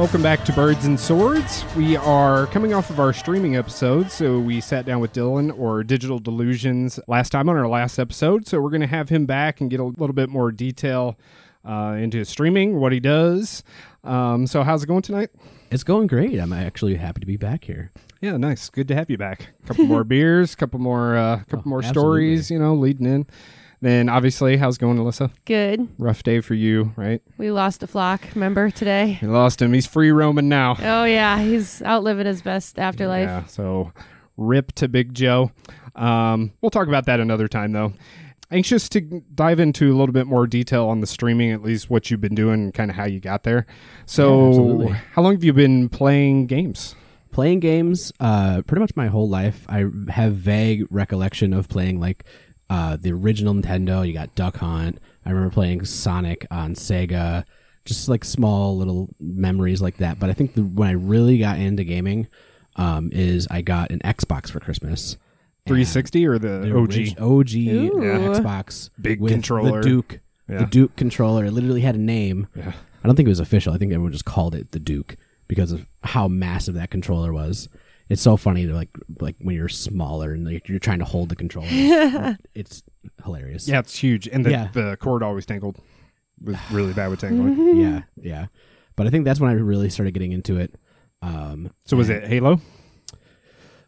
Welcome back to Birds and Swords. We are coming off of our streaming episode, so we sat down with Dylan or DigitalDylusions last time on our last episode. So we're going to have him back and get a little bit more detail uh, into his streaming, what he does. Um, so how's it going tonight? It's going great. I'm actually happy to be back here. Yeah, nice. Good to have you back. A couple more beers, couple more, uh, couple Oh, more stories. You know, leading in. Then obviously, how's it going, Alyssa? Good. Rough day for you, right? We lost a flock, remember, today? We lost him. He's free roaming now. Oh, yeah. He's out living his best afterlife. Yeah, so rip to Big Joe. Um, we'll talk about that another time, though. Anxious to dive into a little bit more detail on the streaming, at least what you've been doing and kind of how you got there. So, absolutely. how long have you been playing games? Playing games, uh, pretty much my whole life. I have vague recollection of playing like uh, the original Nintendo. You got Duck Hunt. I remember playing Sonic on Sega. Just like small little memories like that. But I think the, when I really got into gaming um, is I got an Xbox for Christmas. 360 or the the OG? OG Ooh. Xbox, Big with controller. the Duke, Yeah. the Duke controller. It literally had a name. Yeah. I don't think it was official. I think everyone just called it the Duke because of how massive that controller was. It's so funny to like like when you're smaller and like, you're trying to hold the controller. it's hilarious. Yeah, it's huge. And the, Yeah. the cord always tangled. was really bad with tangling. yeah, yeah. But I think that's when I really started getting into it. Um, So, was it Halo?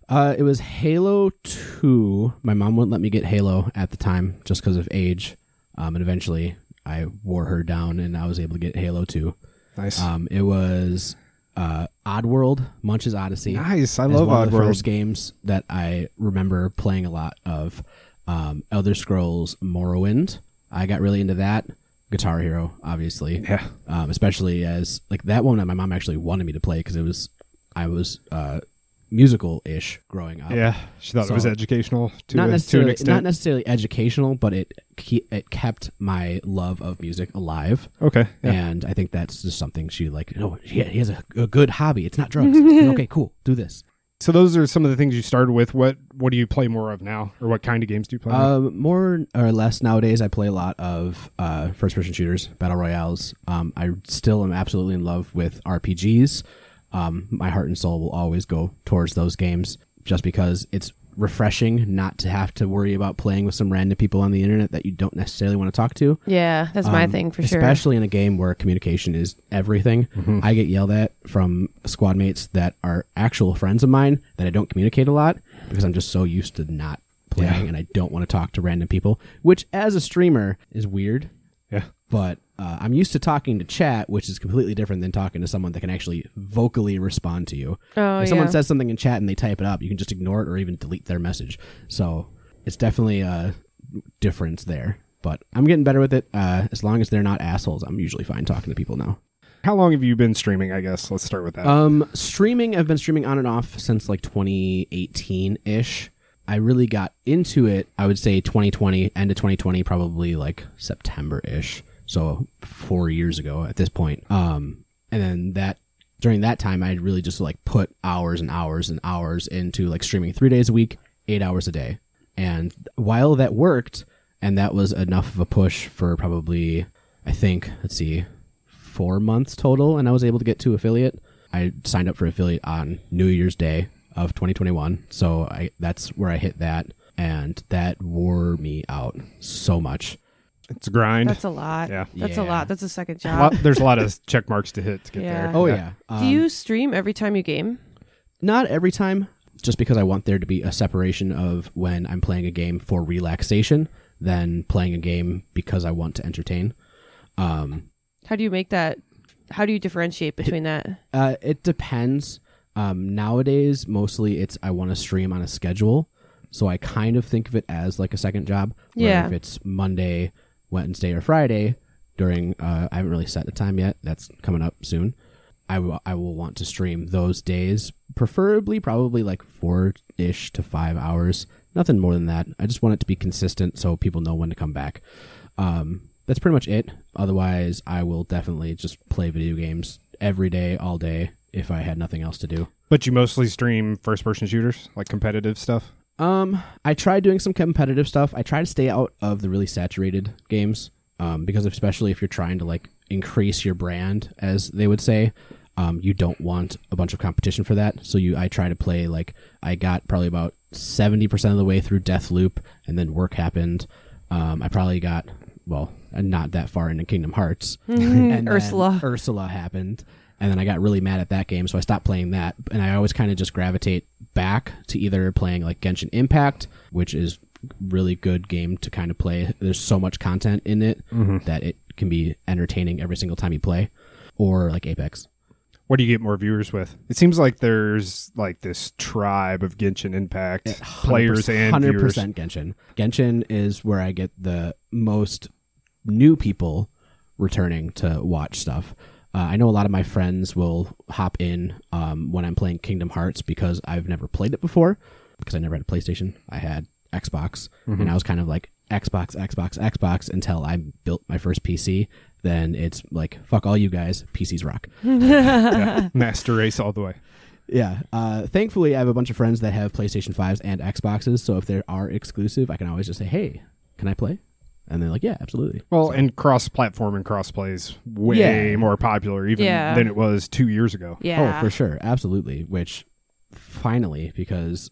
Uh, it was Halo 2. My mom wouldn't let me get Halo at the time just because of age. Um, and eventually I wore her down and I was able to get Halo 2. Nice. Um, it was uh, Oddworld, Munch's Odyssey. nice. I love one of the first games that I remember playing a lot of. Um, Elder Scrolls Morrowind. I got really into that. Guitar Hero, obviously Yeah. um, especially as like that one that my mom actually wanted me to play because it was I was uh, musical ish growing up. Yeah. She thought it was educational to, not a, to an necessarily extent. not necessarily educational, but it ke- it kept my love of music alive, okay. Yeah. and I think that's just something she like. Oh, he, he has a, a good hobby. It's not drugs. okay, cool. Do this. So those are some of the things you started with. What what do you play more of now, or what kind of games do you play? Um, more or less nowadays, I play a lot of uh, first-person shooters, battle royales. Um, I still am absolutely in love with RPGs. Um, my heart and soul will always go towards those games, just because it's refreshing not to have to worry about playing with some random people on the internet that you don't necessarily want to talk to. Yeah, that's my Um, thing for sure. Especially in a game where communication is everything. I get yelled at from squad mates that are actual friends of mine that I don't communicate a lot because I'm just so used to not playing Yeah. and I don't want to talk to random people, which as a streamer is weird. yeah. But uh, I'm used to talking to chat, which is completely different than talking to someone that can actually vocally respond to you. Oh, if someone yeah. says something in chat and they type it up, you can just ignore it or even delete their message. So it's definitely a difference there. But I'm getting better with it. Uh, as long as they're not assholes, I'm usually fine talking to people now. How long have you been streaming? I guess let's start with that. Um, streaming, I've been streaming on and off since like 2018 ish. I really got into it, I would say 2020, end of 2020, probably like September ish. So four years ago at this point. Um, and then that during that time, I really just like put hours and hours and hours into like streaming three days a week, eight hours a day. And while that worked, and that was enough of a push for probably, I think, let's see, four months total, and I was able to get to affiliate. I signed up for affiliate on New Year's Day of 2021, so I that's where I hit that, and that wore me out so much. It's a grind. that's a lot. Yeah. That's Yeah. a lot. That's a second A lot- job. there's a lot of check marks to hit to get Yeah. there. Oh yeah, Do Um, you stream every time you game? Not every time, just because I want there to be a separation of when I'm playing a game for relaxation than playing a game because I want to entertain. Um, How do you make that? How do you differentiate between that? Uh, it depends. Um, nowadays, mostly it's I want to stream on a schedule, so I kind of think of it as like a second job. where Yeah. If it's Monday, Wednesday, or Friday during, uh, I haven't really set the time yet. That's coming up soon. I will I will want to stream those days, preferably probably like four ish to five hours. Nothing more than that. I just want it to be consistent so people know when to come back. Um, that's pretty much it. Otherwise, I will definitely just play video games every day, all day, if I had nothing else to do. But you mostly stream first person shooters, like competitive stuff. Um, I tried doing some competitive stuff. I try to stay out of the really saturated games, um, because especially if you're trying to like increase your brand, as they would say, um, you don't want a bunch of competition for that. So you, I try to play like I got probably about seventy percent of the way through Death Loop, and then work happened. Um, I probably got well, not that far into Kingdom Hearts. and then Ursula. Ursula happened, and then I got really mad at that game, so I stopped playing that. And I always kind of just gravitate back to either playing like Genshin Impact, which is really good game to kind of play. There's so much content in it mm-hmm. that it can be entertaining every single time you play, or like Apex. What do you get more viewers with? It seems like there's like this tribe of Genshin Impact players and hundred viewers. percent Genshin. Genshin is where I get the most new people returning to watch stuff. Uh, I know a lot of my friends will hop in um, when I'm playing Kingdom Hearts because I've never played it before because I never had a PlayStation. I had Xbox, and I was kind of like Xbox, Xbox, Xbox until I built my first PC. Then it's like fuck all you guys, PCs rock. Yeah. Master race all the way. Yeah. Uh, thankfully, I have a bunch of friends that have PlayStation 5s and Xboxes. So if they are exclusive, I can always just say, hey, can I play? And they're like, yeah, absolutely. Well, and cross-platform and cross-play is way Yeah. more popular even Yeah. than it was two years ago. Yeah. Oh, for sure. Absolutely. Which finally, because,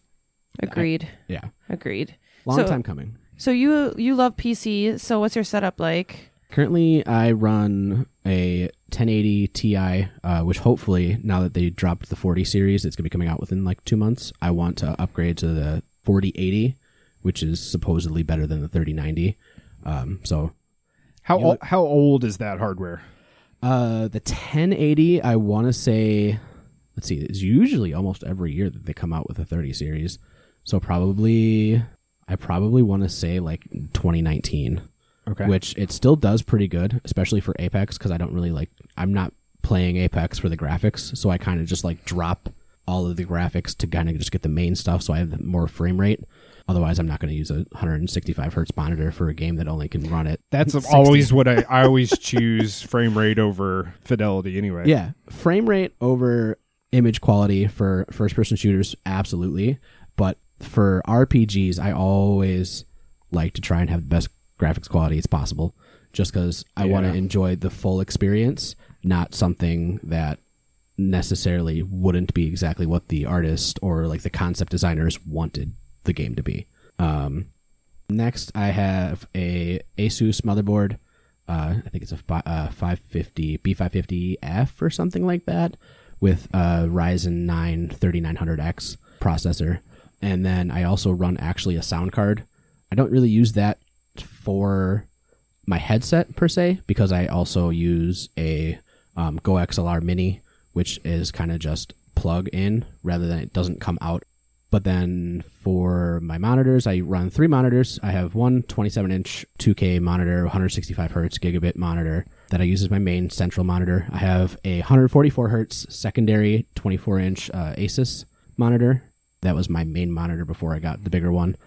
Agreed. yeah, Agreed. long So- time coming. So you you love PC. So what's your setup like? Currently, I run a 1080 Ti, uh, which hopefully, now that they dropped the 40 series, it's going to be coming out within like two months. I want to upgrade to the 4080, which is supposedly better than the 3090. Um, so How You ol- look- how old is that hardware? Uh, the 1080, I want to say, let's see, it's usually almost every year that they come out with a 30 series. So probably, I probably want to say like 2019, Okay. which it still does pretty good, especially for Apex, because I don't really like, I'm not playing Apex for the graphics. So I kind of just like drop all of the graphics to kind of just get the main stuff so I have more frame rate. Otherwise, I'm not going to use a 165 hertz monitor for a game that only can run it. That's 60. always what I, I always choose frame rate over fidelity anyway. Yeah, frame rate over image quality for first person shooters, absolutely. But for RPGs, I always like to try and have the best graphics quality as possible, just because I want to enjoy the full experience, not something that necessarily wouldn't be exactly what the artist or like the concept designers wanted the game to be. Um, next, I have a Asus motherboard. Uh, I think it's a fi- uh, 550 B550F or something like that with a Ryzen 9 3900X processor. And then I also run actually a sound card. I don't really use that for my headset per se because I also use a um, Go XLR Mini, which is kind of just plug in rather than it doesn't come out. But then for my monitors, I run three monitors. I have one 27 inch 2K monitor, 165 hertz Gigabyte monitor that I use as my main central monitor. I have a 144 hertz secondary 24 inch uh, Asus monitor. That was my main monitor before I got the bigger one.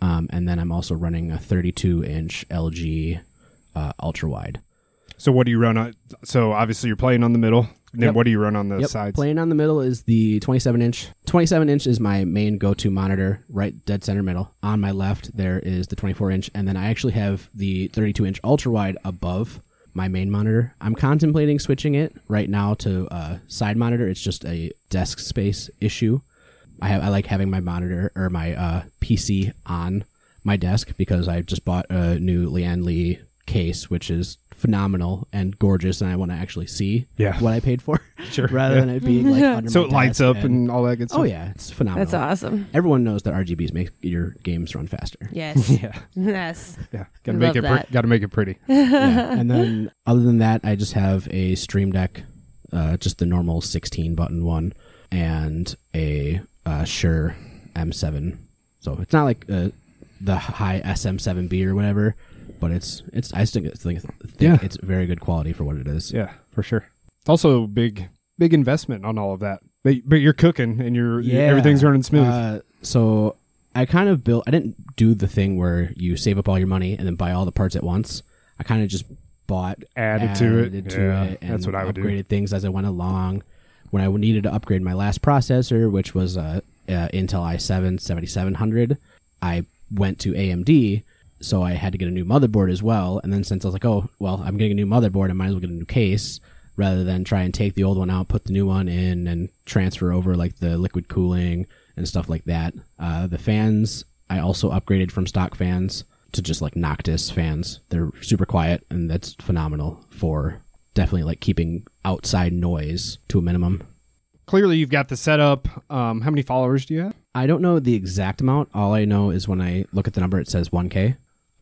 Um, and then I'm also running a 32 inch LG uh, ultra wide. So what do you run on? So obviously you're playing on the middle. Then Yep. what do you run on the Yep. sides? Playing on the middle is the 27 inch. 27 inch is my main go to monitor, right dead center middle. On my left, there is the 24 inch. And then I actually have the 32 inch ultra wide above my main monitor. I'm contemplating switching it right now to a side monitor. It's just a desk space issue. I have I like having my monitor or my uh, PC on my desk because I just bought a new Lian Li case, which is phenomenal and gorgeous, and I want to actually see Yeah. what I paid for, Sure. rather Yeah. than it being like under so my it lights desk up and, all that good stuff. oh yeah, it's phenomenal. That's awesome. Everyone knows that RGBs make your games run faster. Yes. Yeah. yes. Yeah. Got to make love it. Pre- Got to make it pretty. yeah. And then other than that, I just have a Stream Deck, uh, just the normal 16 button one, and a uh, Shure M7. So it's not like uh, the high SM7B or whatever, but it's it's I think, think, think Yeah. it's very good quality for what it is. Yeah, for sure. It's also big, big investment on all of that. But, but you're cooking and you're everything's running smooth. Uh, so I kind of built. I didn't do the thing where you save up all your money and then buy all the parts at once. I kind of just bought, Added to it. added to Yeah, it, and that's what I would do. upgraded things as I went along. When I needed to upgrade my last processor, which was uh, uh, Intel i7 7700, I went to AMD. So I had to get a new motherboard as well. And then since I was like, oh well, I'm getting a new motherboard, I might as well get a new case. rather than try and take the old one out, put the new one in, and transfer over like the liquid cooling and stuff like that. Uh, the fans, I also upgraded from stock fans to just like Noctua fans. They're super quiet, and that's phenomenal for definitely like keeping outside noise to a minimum. Clearly, you've got the setup. Um, how many followers do you have? I don't know the exact amount. All I know is when I look at the number, it says 1K.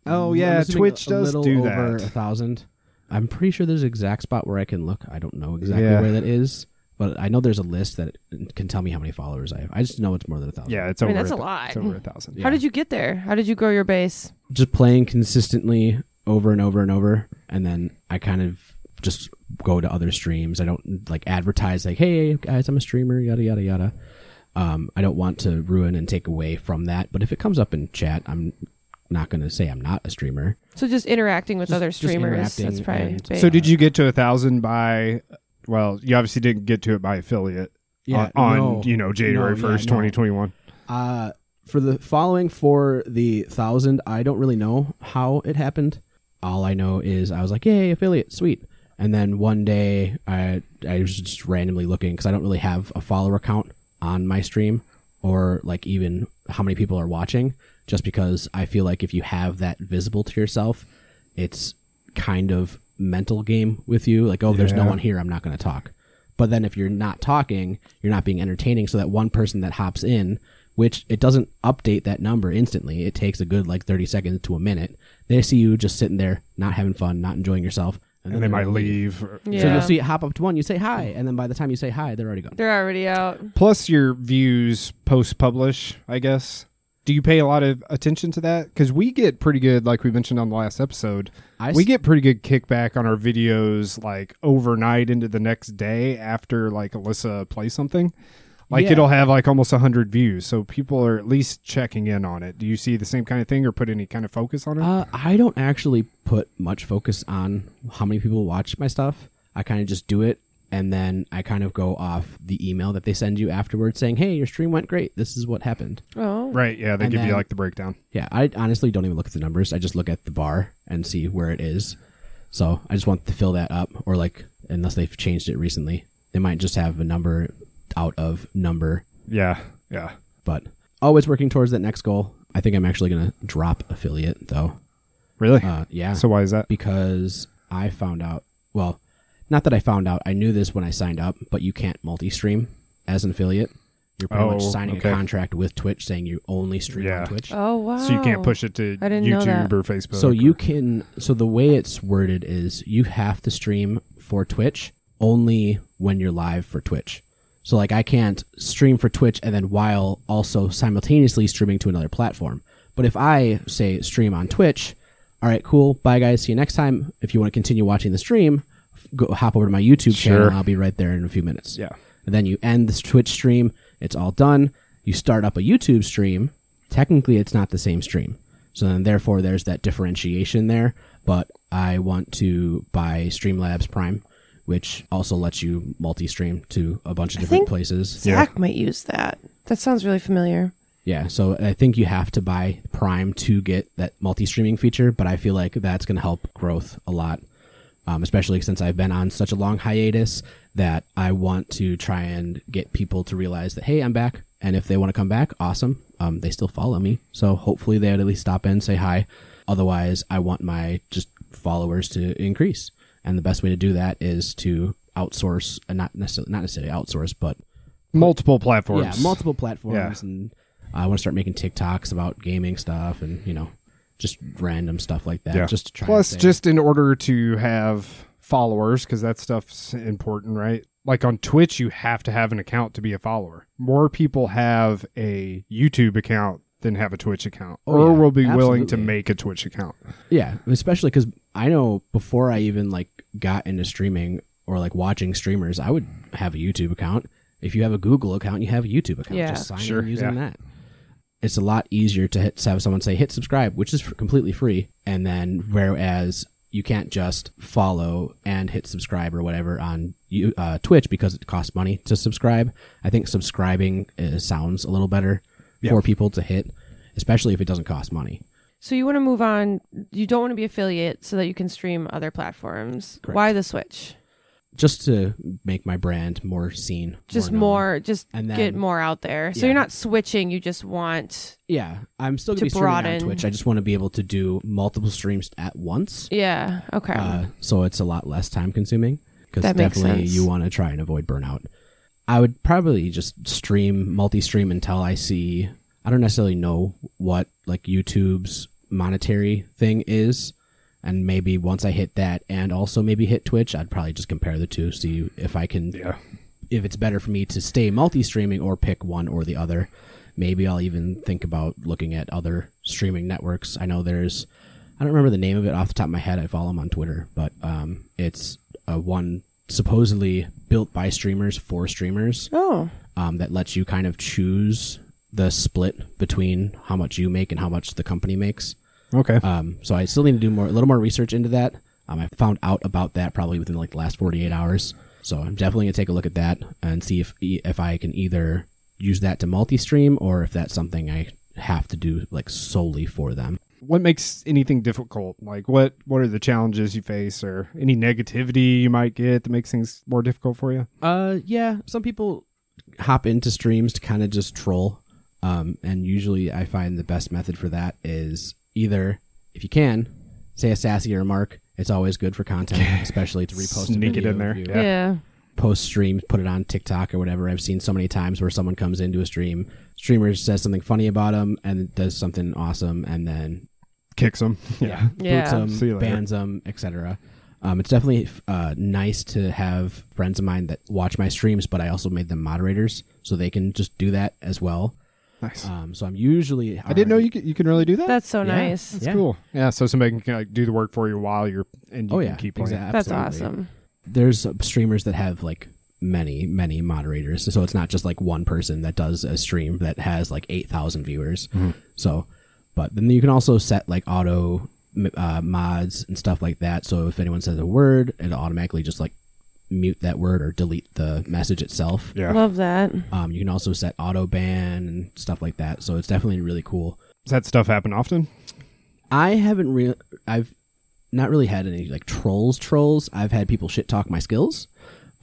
Oh yeah, Twitch a does little do over that. a thousand. I'm pretty sure there's an exact spot where I can look. I don't know exactly Yeah. where that is, but I know there's a list that can tell me how many followers I have. I just know it's more than a thousand. Yeah, it's I over. mean, that's a th- lot. It's over a thousand. How did you get there? How did you grow your base? just playing consistently over and over and over, and then I kind of just go to other streams. I don't like advertise like, "Hey guys, I'm a streamer," yada yada yada. Um, I don't want to ruin and take away from that, but if it comes up in chat, I'm not going to say I'm not a streamer. So just interacting with Just- other streamers. That's probably and- big. So did you get to a thousand by? Well, you obviously didn't get to it by affiliate. on, on, no. you know January first, twenty twenty one. Uh, for the following for the thousand, I don't really know how it happened. All I know is I was like, "Yay, affiliate, sweet!" And then one day, I I was just randomly looking because I don't really have a follower count on my stream or like even how many people are watching. Just because I feel like if you have that visible to yourself, it's kind of mental game with you. Like, oh, there's no one here. I'm not going to talk. But then if you're not talking, you're not being entertaining. So that one person that hops in, which it doesn't update that number instantly, it takes a good like 30 seconds to a minute. They see you just sitting there, not having fun, not enjoying yourself. And then they might gonna leave. Yeah. So you'll see it hop up to one, you say hi, and then by the time you say hi, they're already gone. They're already out. Plus your views post publish, I guess. Do you pay a lot of attention to that? Because we get pretty good, like we mentioned on the last episode. I we s- get pretty good kickback on our videos, like overnight into the next day after like Alyssa plays something. Like Yeah. it'll have like almost hundred views, so people are at least checking in on it. Do you see the same kind of thing, or put any kind of focus on it? Uh, I don't actually put much focus on how many people watch my stuff. I kind of just do it, and then I kind of go off the email that they send you afterwards saying, "Hey, your stream went great. This is what happened." Oh. right? Yeah, they and give you like the breakdown. Yeah, I honestly don't even look at the numbers. I just look at the bar and see where it is. So I just want to fill that up, or like, unless they've changed it recently, they might just have a number out of number. Yeah, yeah. But always working towards that next goal. I think I'm actually gonna drop affiliate though. Really? Uh, yeah. so why is that? because I found out. Well, not that I found out. I knew this when I signed up, but you can't multi-stream as an affiliate. You're pretty much Oh, signing okay. a contract with Twitch saying you only stream Yeah. on Twitch. Oh wow. So you can't push it to I didn't know YouTube that. or Facebook. So you or- can. So the way it's worded is you have to stream for Twitch only when you're live for Twitch. So like I can't stream for Twitch and then while also simultaneously streaming to another platform. But if I say stream on Twitch, all right, cool. Bye guys. See you next time. If you want to continue watching the stream, go hop over to my YouTube channel. Sure. and I'll be right there in a few minutes. Yeah. And then you end this Twitch stream. It's all done. You start up a YouTube stream. Technically, it's not the same stream. So then, therefore, there's that differentiation there. But I want to buy Streamlabs Prime, which also lets you multi-stream to a bunch of I different think- places. Zach might use that. That sounds really familiar. Yeah, so I think you have to buy Prime to get that multi-streaming feature, but I feel like that's going to help growth a lot, um, especially since I've been on such a long hiatus that I want to try and get people to realize that hey, I'm back, and if they want to come back, awesome. Um, they still follow me, so hopefully they would at least stop in, say hi. Otherwise, I want my just followers to increase, and the best way to do that is to outsource, uh, not necessarily not necessarily outsource, but multiple platforms. yeah, multiple platforms, Yeah. and I want to start making TikToks about gaming stuff and you know just random stuff like that. Yeah. Just to try. Plus, plus, just in order to have followers, because that stuff's important, right? Like on Twitch, you have to have an account to be a follower. More people have a YouTube account than have a Twitch account, Oh, or yeah. will be willing to make a Twitch account. yeah, especially because I know before I even like got into streaming or like watching streamers, I would have a YouTube account. If you have a Google account, you have a YouTube account. Yeah. Just sign Sure, in using yeah. that. It's a lot easier to hit, to have someone say hit subscribe, which is f- completely free, and then whereas you can't just follow and hit subscribe or whatever on you, uh, Twitch because it costs money to subscribe. I think subscribing uh, sounds a little better Yeah. for people to hit, especially if it doesn't cost money. So you want to move on. You don't want to be affiliate so that you can stream other platforms. Correct. Why the switch? Just to make my brand more seen. Just known. more, just And get more out there. So Yeah. you're not switching. You just want, Yeah, I'm still To gonna be streaming on Twitch. I just want to be able to do multiple streams at once. yeah. Okay. uh, so it's a lot less time consuming because definitely you want to try and avoid burnout. I would probably just stream multi-stream until I see. I don't necessarily know what like YouTube's monetary thing is, and maybe once I hit that, and also maybe hit Twitch, I'd probably just compare the two, see if I can Yeah. if it's better for me to stay multi-streaming or pick one or the other. Maybe I'll even think about looking at other streaming networks. I know there's, I don't remember the name of it off the top of my head. I follow them on Twitter, but um, it's a one supposedly built by streamers for streamers oh, um, that lets you kind of choose the split between how much you make and how much the company makes. Okay. Um, so I still need to do more, a little more research into that. Um, I found out about that probably within like the last 48 hours. So I'm definitely gonna take a look at that and see if if I can either use that to multi-stream or if that's something I have to do like solely for them. what makes anything difficult? Like what what are the challenges you face or any negativity you might get that makes things more difficult for you? Uh, yeah, some people hop into streams to kind of just troll. Um, and usually I find the best method for that is either, if you can, say a sassy remark. It's always good for content, especially to repost. a Sneak it in there, you. Yeah. yeah. post stream, put it on TikTok or whatever. I've seen so many times where someone comes into a stream, streamer says something funny about them and does something awesome, and then Kicks them. Yeah. Yeah. boots them, See you later. bans them, etc. Um, it's definitely uh, nice to have friends of mine that watch my streams, but I also made them moderators so they can just do that as well. Nice. Um, so I'm usually I didn't know you could, you can really do that. That's so Yeah. nice. That's yeah. cool. Yeah, so somebody can like, do the work for you while you're and you Oh can yeah, keep playing. exactly. That's absolutely. awesome. there's uh, streamers that have like many many moderators so it's not just like one person that does a stream that has like 8000 viewers so but then you can also set like auto uh, mods and stuff like that so if anyone says a word it'll automatically just like mute that word or delete the message itself Yeah. Love that. um, you can also set auto ban and stuff like that so it's definitely really cool Does that stuff happen often? I haven't real I've not really had any like trolls trolls. I've had people shit talk my skills.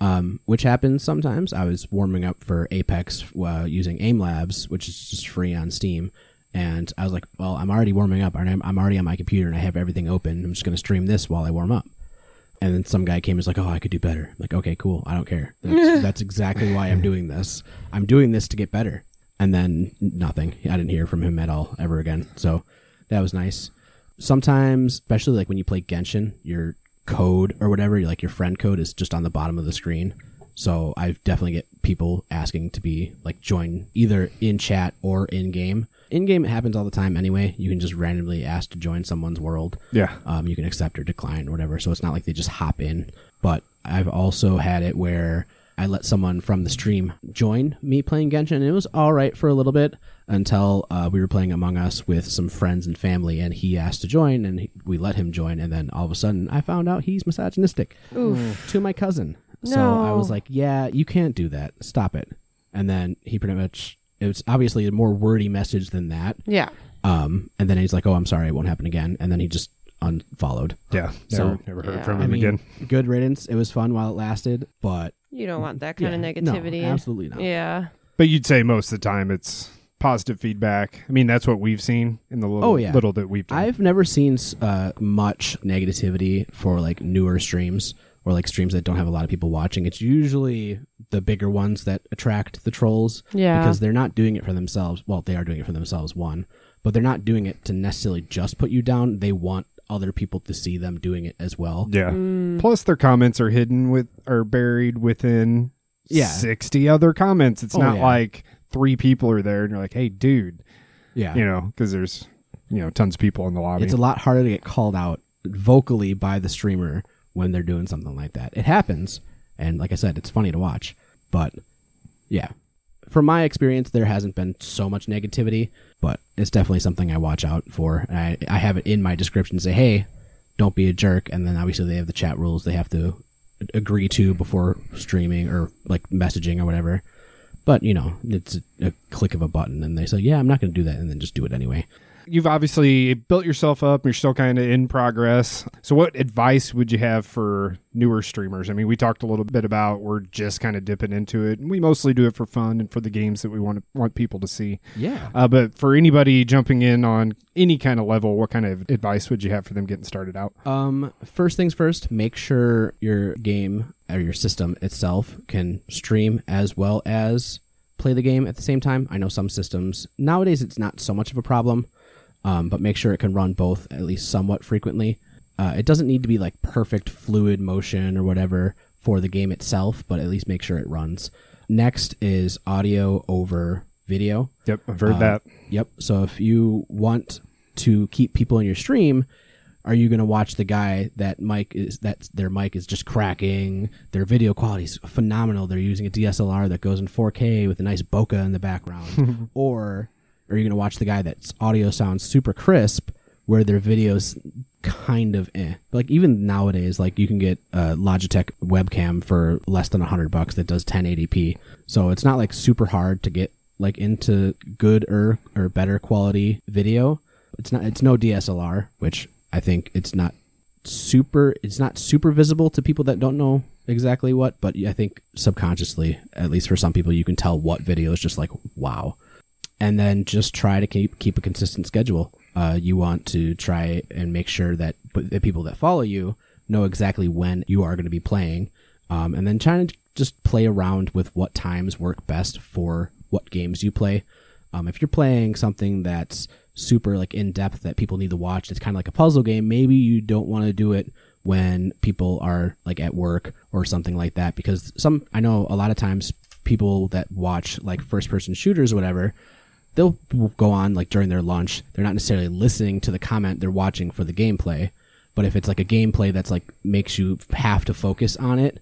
Um, which happens sometimes. I was warming up for Apex uh, using Aim Labs, which is just free on Steam, and I was like, "Well, I'm already warming up, and I'm, I'm already on my computer, and I have everything open. I'm just going to stream this while I warm up." And then some guy came and was like, "Oh, I could do better." I'm like, okay, cool. I don't care. That's, that's exactly why I'm doing this. I'm doing this to get better. And then nothing. I didn't hear from him at all ever again. So that was nice. Sometimes, especially like when you play Genshin, your code or whatever, like your friend code is just on the bottom of the screen. So I definitely get people asking to be like join either in chat or in game. In game it happens all the time anyway. You can just randomly ask to join someone's world. Yeah. Um, you can accept or decline or whatever. So it's not like they just hop in. But I've also had it where I let someone from the stream join me playing Genshin. And it was all right for a little bit until uh, we were playing Among Us with some friends and family, and he asked to join, and he, we let him join. And then all of a sudden, I found out he's misogynistic to my cousin. So I was like, "Yeah, you can't do that. Stop it." And then he pretty much it was obviously a more wordy message than that. Yeah. Um, and then he's like, "Oh, I'm sorry, it won't happen again." And then he just unfollowed. Yeah. So- Never, never heard Yeah. from him I mean, again. good riddance. It was fun while it lasted, but You don't want that kind yeah, of no, negativity. absolutely not. Yeah. But you'd say most of the time it's positive feedback. I mean, that's what we've seen in the little, Oh, yeah. little that we've done. I've never seen uh, much negativity for like newer streams or like streams that don't have a lot of people watching. It's usually the bigger ones that attract the trolls Yeah. because they're not doing it for themselves. Well, they are doing it for themselves, one, but they're not doing it to necessarily just put you down. They want other people to see them doing it as well. yeah. Mm. Plus, their comments are hidden with are buried within Yeah. sixty other comments. It's Oh, not yeah. like three people are there and you're like, "Hey, dude," Yeah. you know, because there's you know tons of people in the lobby. It's a lot harder to get called out vocally by the streamer when they're doing something like that. It happens, and like I said, it's funny to watch. But yeah, from my experience, there hasn't been so much negativity, but it's definitely something I watch out for. I, I have it in my description say, "Hey, don't be a jerk," and then obviously they have the chat rules they have to agree to before streaming or like messaging or whatever. But you know, it's a click of a button, and they say, "Yeah, I'm not going to do that," and then just do it anyway. You've obviously built yourself up. You're still kind of in progress. So, what advice would you have for newer streamers? I mean, we talked a little bit about we're just kind of dipping into it, and we mostly do it for fun and for the games that we want want people to see. Yeah. Uh, but for anybody jumping in on any kind of level, what kind of advice would you have for them getting started out? Um, first things first, make sure your game or your system itself can stream as well as play the game at the same time. I know some systems nowadays it's not so much of a problem, um, but make sure it can run both at least somewhat frequently. Uh, it doesn't need to be like perfect fluid motion or whatever for the game itself, but at least make sure it runs. Next is audio over video. Yep, I've heard Uh, that. Yep. So if you want to keep people in your stream, are you going to watch the guy that mic is that their mic is just cracking? Their video quality is phenomenal. They're using a DSLR that goes in 4K with a nice bokeh in the background, or are you going to watch the guy that's audio sounds super crisp, where their videos kind of eh? Like even nowadays, like you can get a Logitech webcam for less than hundred bucks that does 1080p. So it's not like super hard to get like into good or or better quality video. It's not it's no DSLR, which I think it's not super it's not super visible to people that don't know exactly what, but I think subconsciously, at least for some people, you can tell what video is just like wow. And then just try to keep keep a consistent schedule. Uh, you want to try and make sure that the people that follow you know exactly when you are going to be playing, um, and then trying to just play around with what times work best for what games you play. Um, if you're playing something that's super like in depth that people need to watch, it's kind of like a puzzle game. Maybe you don't want to do it when people are like at work or something like that because some I know a lot of times people that watch like first person shooters or whatever they'll go on like during their lunch they're not necessarily listening to the comment they're watching for the gameplay but if it's like a gameplay that's like makes you have to focus on it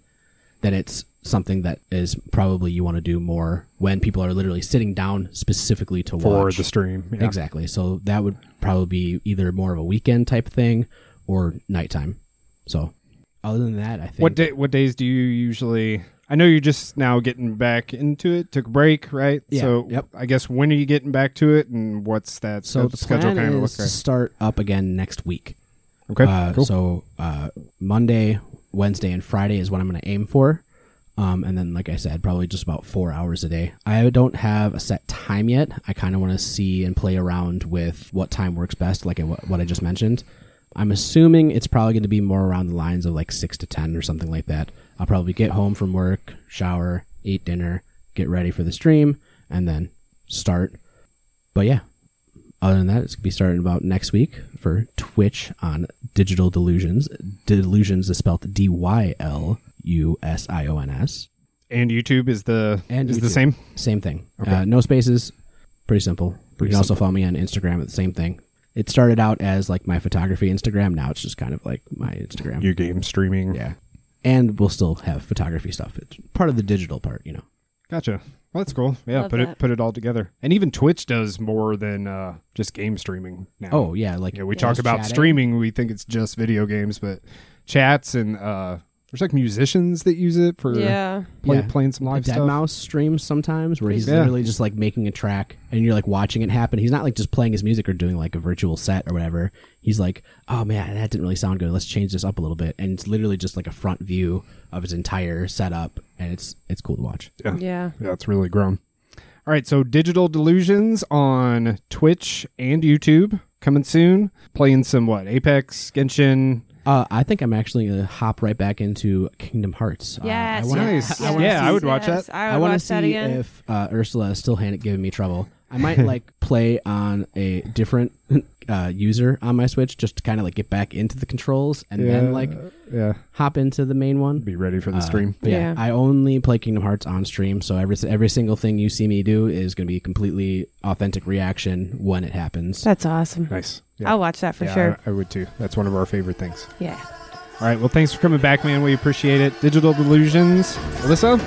then it's something that is probably you want to do more when people are literally sitting down specifically to For watch the stream. Yeah. Exactly. So that would probably be either more of a weekend type thing or nighttime. So other than that, I think What day? What days do you usually? I know you're just now getting back into it. Took a break, right? Yeah, So yep. I guess when are you getting back to it, and what's that so the schedule plan kind of is to start up again next week. Okay, Uh, cool. So uh, Monday, Wednesday, and Friday is what I'm going to aim for. Um, and then, like I said, probably just about four hours a day. I don't have a set time yet. I kind of want to see and play around with what time works best, like what I just mentioned. I'm assuming it's probably going to be more around the lines of like six to ten or something like that. I'll probably get home from work, shower, eat dinner, get ready for the stream, and then start. But yeah, other than that, it's gonna be starting about next week for Twitch on Digital Delusions. Dylusions is spelled D Y L U S I O N S. and YouTube is the And is the same. Same thing. Okay. Uh, no spaces. Pretty simple. Pretty you can also follow me on Instagram at the same thing. It started out as like my photography Instagram. Now it's just kind of like my Instagram. Your game streaming. yeah. And we'll still have photography stuff. It's part of the digital part, you know. Gotcha. Well, that's cool. Yeah, Love put it put it all together. And even Twitch does more than uh, just game streaming now. Oh yeah, like yeah. We yeah, talk about chatting. streaming. We think it's just video games, but chats and uh, there's like musicians that use it for Yeah. play, Yeah. playing some live Dead stuff. Mouse streams sometimes where he's Yeah. literally just like making a track and you're like watching it happen. He's not like just playing his music or doing like a virtual set or whatever. He's like, oh man, that didn't really sound good. Let's change this up a little bit. And it's literally just like a front view of his entire setup, and it's it's cool to watch. Yeah. Yeah. Yeah, it's really grown. All right, so DigitalDylusions on Twitch and YouTube coming soon. Playing some what? Apex, Genshin. Uh, I think I'm actually gonna hop right back into Kingdom Hearts. Uh, I wanna, Nice. yes, I wanna Yeah, see- I would watch yes. that. I I want to watch that see again. if uh, Ursula is still hand- giving me trouble. I might like play on a different uh, user on my Switch just to kind of like get back into the controls and then like yeah, hop into the main one. be ready for the Uh, stream. yeah, Yeah. I only play Kingdom Hearts on stream, so every every single thing you see me do is going to be completely authentic reaction when it happens. That's awesome. Nice. Yeah. I'll watch that for Yeah, sure. I, I would too. That's one of our favorite things. Yeah. All right. Well, thanks for coming back, man. We appreciate it. DigitalDylusions. Alyssa,